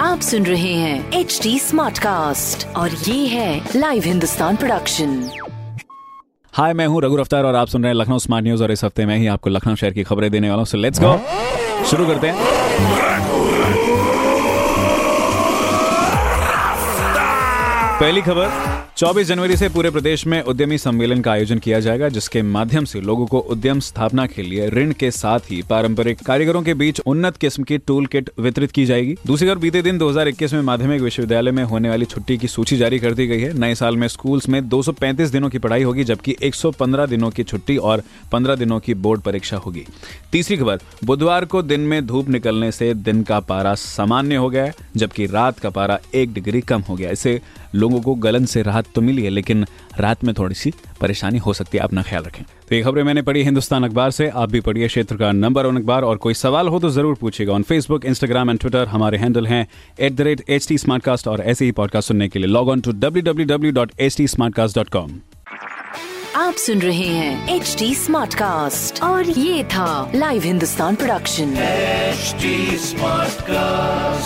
आप सुन रहे हैं एच डी स्मार्ट कास्ट और ये है लाइव हिंदुस्तान प्रोडक्शन हाय मैं हूँ रघु अफ्तार और आप सुन रहे हैं लखनऊ स्मार्ट न्यूज़ और इस हफ़्ते मैं ही आपको लखनऊ शहर की खबरें देने वाला हूँ। लेट्स गो शुरू करते हैं। पहली खबर 24 जनवरी से पूरे प्रदेश में उद्यमी सम्मेलन का आयोजन किया जाएगा, जिसके माध्यम से लोगों को उद्यम स्थापना के लिए ऋण के साथ ही पारंपरिक कारीगरों के बीच उन्नत किस्म की टूल किट वितरित की जाएगी। दूसरी ओर, बीते दिन 2021 में माध्यमिक विश्वविद्यालय में होने वाली छुट्टी की सूची जारी कर दी गई है। नए साल में स्कूल्स में 235 दिनों की पढ़ाई होगी, जबकि 115 दिनों की छुट्टी और 15 दिनों की बोर्ड परीक्षा होगी। तीसरी खबर, बुधवार को दिन में धूप निकलने से दिन का पारा सामान्य हो गया जबकि रात का पारा एक डिग्री कम हो गया। इससे लोगों को गलन से राहत तो मिली है लेकिन रात में थोड़ी सी परेशानी हो सकती है अपना ख्याल रखें। तो ये खबरें मैंने पढ़ी हिंदुस्तान अखबार से आप भी पढ़िए क्षेत्र का नंबर वन अखबार और कोई सवाल हो तो ज़रूर पूछेगा on Facebook Instagram and Twitter हमारे हैंडल हैं at the rate H T और ऐसे ही पॉडकास्ट सुनने के लिए log on to W W W dot H T smartcast dot com आप सुन रहे हैं एच टी स्मार्ट कास्ट और ये था live Hindustan production HD Smartcast.